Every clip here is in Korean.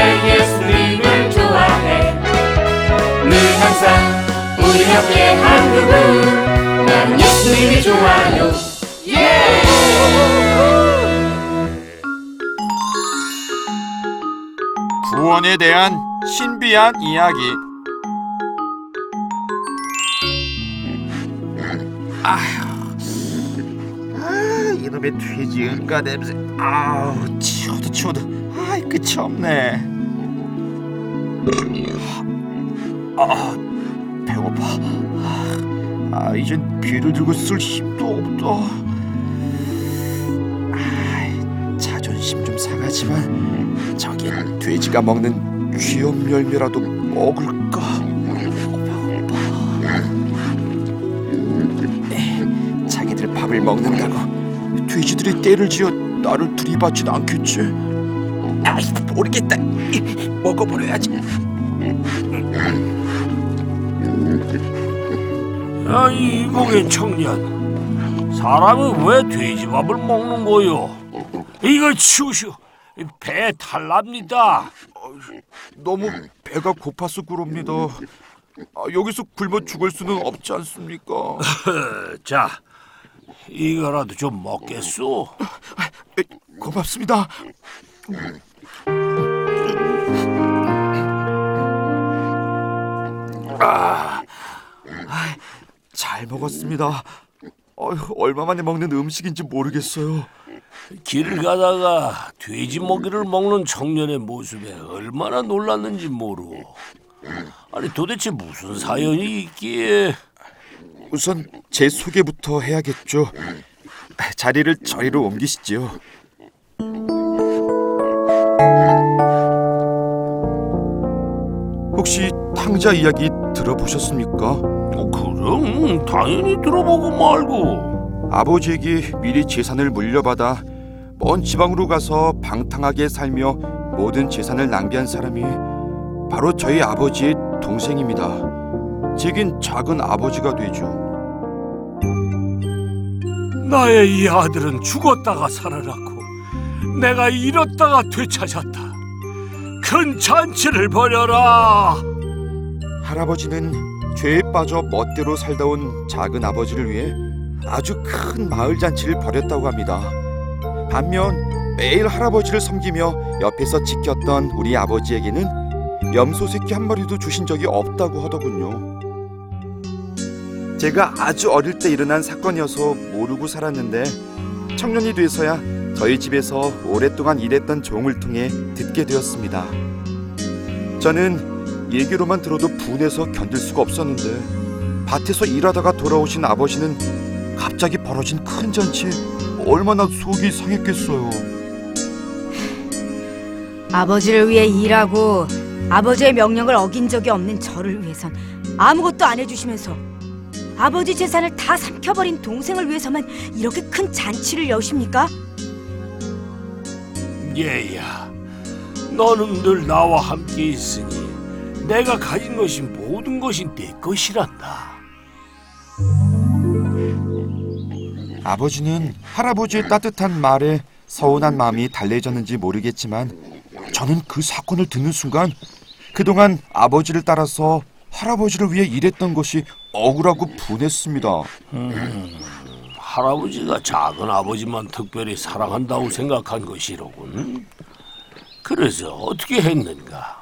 좋아해 예수님을 좋아해 늘 항상 우리 옆에 한 그분 나는 예수님이 좋아요 예! 구원에 대한 신비한 이야기. 아휴, 아, 이놈의 돼지 응가 냄새. 아우, 치워도 치워도, 끝이 없네. 아, 배고파. 아, 이젠 비를 들고 쓸 힘도 없다. 아, 자존심 좀 상하지만 저긴 돼지가 먹는 귀염 열매라도 먹을까? 배고파. 에, 자기들 밥을 먹는다고 돼지들이 떼를 지어 나를 들이받진 않겠지? 아이 모르겠다. 이, 먹어버려야지. 야, 이공의 청년. 사람은 왜 돼지밥을 먹는 거요? 이거 치우시오. 배 탈납니다. 너무 배가 고파서 그럽니다. 아, 여기서 굶어 죽을 수는 없지 않습니까? 자, 이거라도 좀 먹겠소. 에, 고맙습니다. 먹었습니다. 어휴, 얼마 만에 먹는 음식인지 모르겠어요. 길을 가다가 돼지 먹이를 먹는 청년의 모습에 얼마나 놀랐는지 모르고. 아니 도대체 무슨 사연이 있기에 우선 제 소개부터 해야겠죠. 자리를 저리로 옮기시지요. 혹시 탕자 이야기 들어보셨습니까? 어, 그 럼 당연히 들어보고 말고. 아버지에게 미리 재산을 물려받아 먼 지방으로 가서 방탕하게 살며 모든 재산을 낭비한 사람이 바로 저희 아버지의 동생입니다. 제겐 작은 아버지가 되죠. 나의 이 아들은 죽었다가 살아났고 내가 잃었다가 되찾았다. 큰 잔치를 벌여라. 할아버지는 죄에 빠져 멋대로 살다 온 작은 아버지를 위해 아주 큰 마을 잔치를 벌였다고 합니다. 반면 매일 할아버지를 섬기며 옆에서 지켰던 우리 아버지에게는 염소 새끼 한 마리도 주신 적이 없다고 하더군요. 제가 아주 어릴 때 일어난 사건이어서 모르고 살았는데 청년이 돼서야 저희 집에서 오랫동안 일했던 종을 통해 듣게 되었습니다. 저는 얘기로만 들어도 분해서 견딜 수가 없었는데 밭에서 일하다가 돌아오신 아버지는 갑자기 벌어진 큰 잔치에 얼마나 속이 상했겠어요. 아버지를 위해 일하고 아버지의 명령을 어긴 적이 없는 저를 위해선 아무것도 안 해주시면서 아버지 재산을 다 삼켜버린 동생을 위해서만 이렇게 큰 잔치를 여십니까? 얘야, 너는 늘 나와 함께 있으니 내가 가진 것이 모든 것이 내 것이란다. 아버지는 할아버지의 따뜻한 말에 서운한 마음이 달래졌는지 모르겠지만 저는 그 사건을 듣는 순간 그동안 아버지를 따라서 할아버지를 위해 일했던 것이 억울하고 분했습니다. 할아버지가 작은 아버지만 특별히 사랑한다고 생각한 것이로군. 그래서 어떻게 했는가?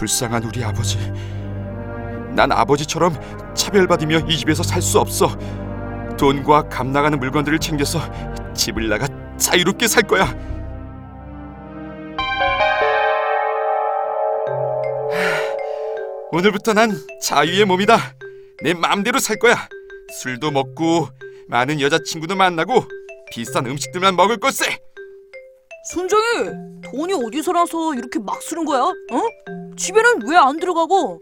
불쌍한 우리 아버지. 난 아버지처럼 차별받으며 이 집에서 살 수 없어. 돈과 값 나가는 물건들을 챙겨서 집을 나가 자유롭게 살 거야. 오늘부터 난 자유의 몸이다. 내 마음대로 살 거야. 술도 먹고 많은 여자친구도 만나고 비싼 음식들만 먹을 것세. 선장이 돈이 어디서 나서 이렇게 막 쓰는 거야? 어? 집에는 왜 안 들어가고?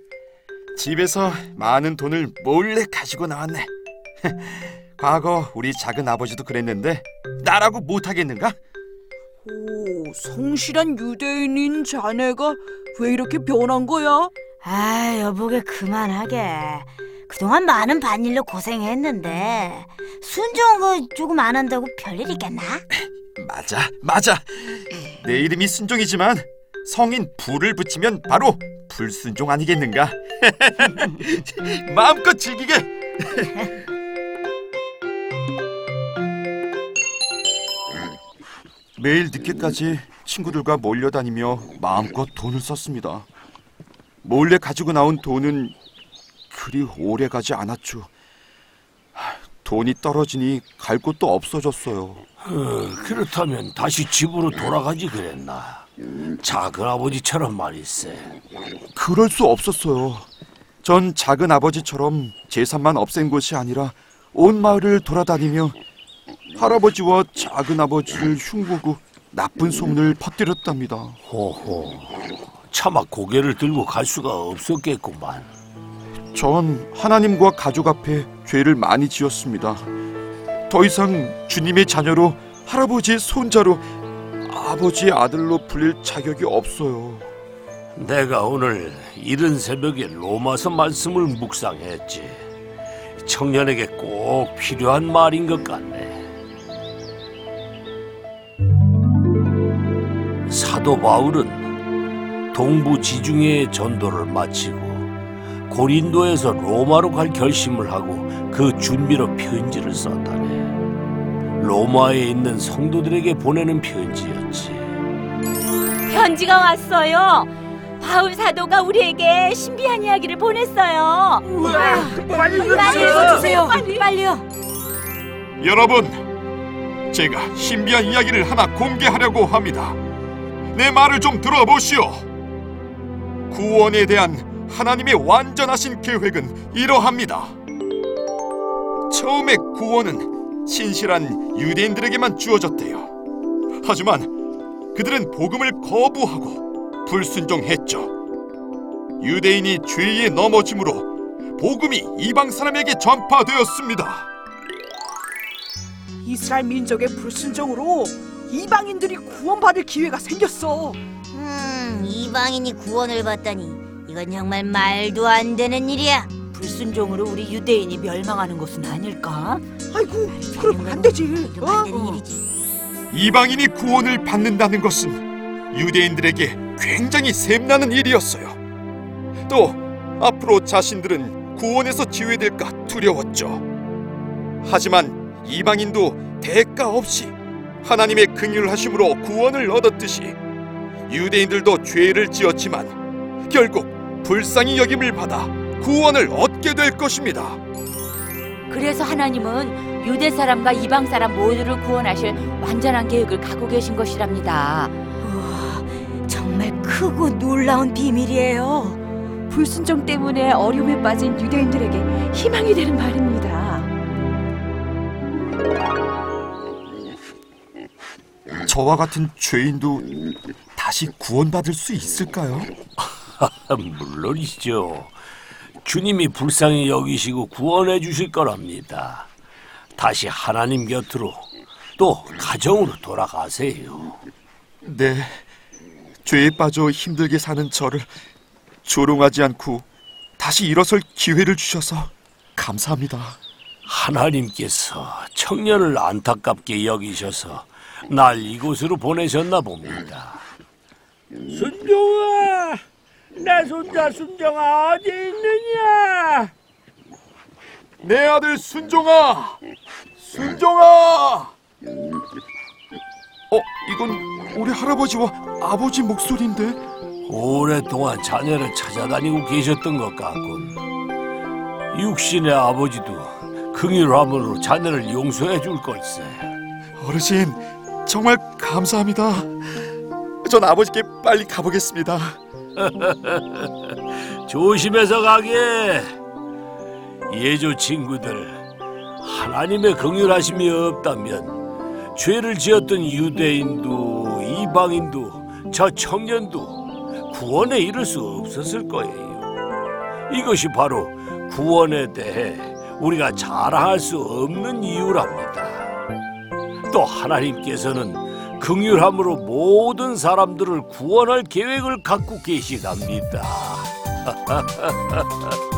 집에서 많은 돈을 몰래 가지고 나왔네. 과거 우리 작은 아버지도 그랬는데 나라고 못하겠는가? 오, 성실한 유대인인 자네가 왜 이렇게 변한 거야? 아 여보게 그만하게 그동안 많은 반일로 고생했는데 거 조금 안 한다고 별일 있겠나? 맞아, 맞아. 내 이름이 순종이지만 성인 불을 붙이면 바로 불순종 아니겠는가? 마음껏 즐기게. 매일 늦게까지 친구들과 몰려다니며 마음껏 돈을 썼습니다. 몰래 가지고 나온 돈은 그리 오래 가지 않았죠. 하, 돈이 떨어지니 갈 곳도 없어졌어요. 어, 그렇다면 다시 집으로 돌아가지 그랬나? 작은 아버지처럼 말일세. 그럴 수 없었어요. 전 작은 아버지처럼 재산만 없앤 곳이 아니라 온 마을을 돌아다니며 할아버지와 작은 아버지를 흉보고 나쁜 소문을 퍼뜨렸답니다. 호호. 차마 고개를 들고 갈 수가 없었겠구만. 전 하나님과 가족 앞에 죄를 많이 지었습니다. 더 이상 주님의 자녀로 할아버지의 손자로 아버지의 아들로 불릴 자격이 없어요. 내가 오늘 이른 새벽에 로마서 말씀을 묵상했지. 청년에게 꼭 필요한 말인 것 같네. 사도 바울은 동부 지중해의 전도를 마치고 고린도에서 로마로 갈 결심을 하고 그 준비로 편지를 썼다네. 로마에 있는 성도들에게 보내는 편지였지. 편지가 왔어요. 바울 사도가 우리에게 신비한 이야기를 보냈어요. 빨리 읽어주세요. 빨리요. 여러분, 제가 신비한 이야기를 하나 공개하려고 합니다. 내 말을 좀 들어보시오. 구원에 대한 하나님의 완전하신 계획은 이러합니다. 처음에 구원은 신실한 유대인들에게만 주어졌대요. 하지만 그들은 복음을 거부하고 불순종했죠. 유대인이 죄에 넘어짐으로 복음이 이방 사람에게 전파되었습니다. 이스라엘 민족의 불순종으로 이방인들이 구원받을 기회가 생겼어. 음, 이방인이 구원을 받다니 이건 정말 말도 안 되는 일이야. 불순종으로 우리 유대인이 멸망하는 것은 아닐까? 아이고, 그럼 안 되지. 어? 안 되는 일이지. 이방인이 구원을 받는다는 것은 유대인들에게 굉장히 샘나는 일이었어요. 또 앞으로 자신들은 구원에서 지외될까 두려웠죠. 하지만 이방인도 대가 없이 하나님의 긍휼하심으로 구원을 얻었듯이 유대인들도 죄를 지었지만 결국 불쌍히 여김을 받아 구원을 얻 게 될 것입니다. 그래서 하나님은 유대 사람과 이방 사람 모두를 구원하실 완전한 계획을 갖고 계신 것이랍니다. 우와, 정말 크고 놀라운 비밀이에요. 불순종 때문에 어려움에 빠진 유대인들에게 희망이 되는 말입니다. 저와 같은 죄인도 다시 구원받을 수 있을까요? 물론이죠. 주님이 불쌍히 여기시고 구원해 주실 거랍니다. 다시 하나님 곁으로 또 가정으로 돌아가세요. 네, 죄에 빠져 힘들게 사는 저를 조롱하지 않고 다시 일어설 기회를 주셔서 감사합니다. 하나님께서 청년을 안타깝게 여기셔서 날 이곳으로 보내셨나 봅니다. 순종아, 내 손자 순종아 어디 있느냐? 내 아들 순종아, 순종아. 어, 이건 우리 할아버지와 아버지 목소리인데 오랫동안 자녀를 찾아다니고 계셨던 것 같군. 육신의 아버지도 긍휼함으로 자녀를 용서해 줄 걸세. 어르신 정말 감사합니다. 전 아버지께 빨리 가보겠습니다. 조심해서 가게. 예조 친구들, 하나님의 긍휼하심이 없다면 죄를 지었던 유대인도 이방인도 저 청년도 구원에 이를 수 없었을 거예요. 이것이 바로 구원에 대해 우리가 자랑할 수 없는 이유랍니다. 또 하나님께서는 긍휼함으로 모든 사람들을 구원할 계획을 갖고 계시답니다.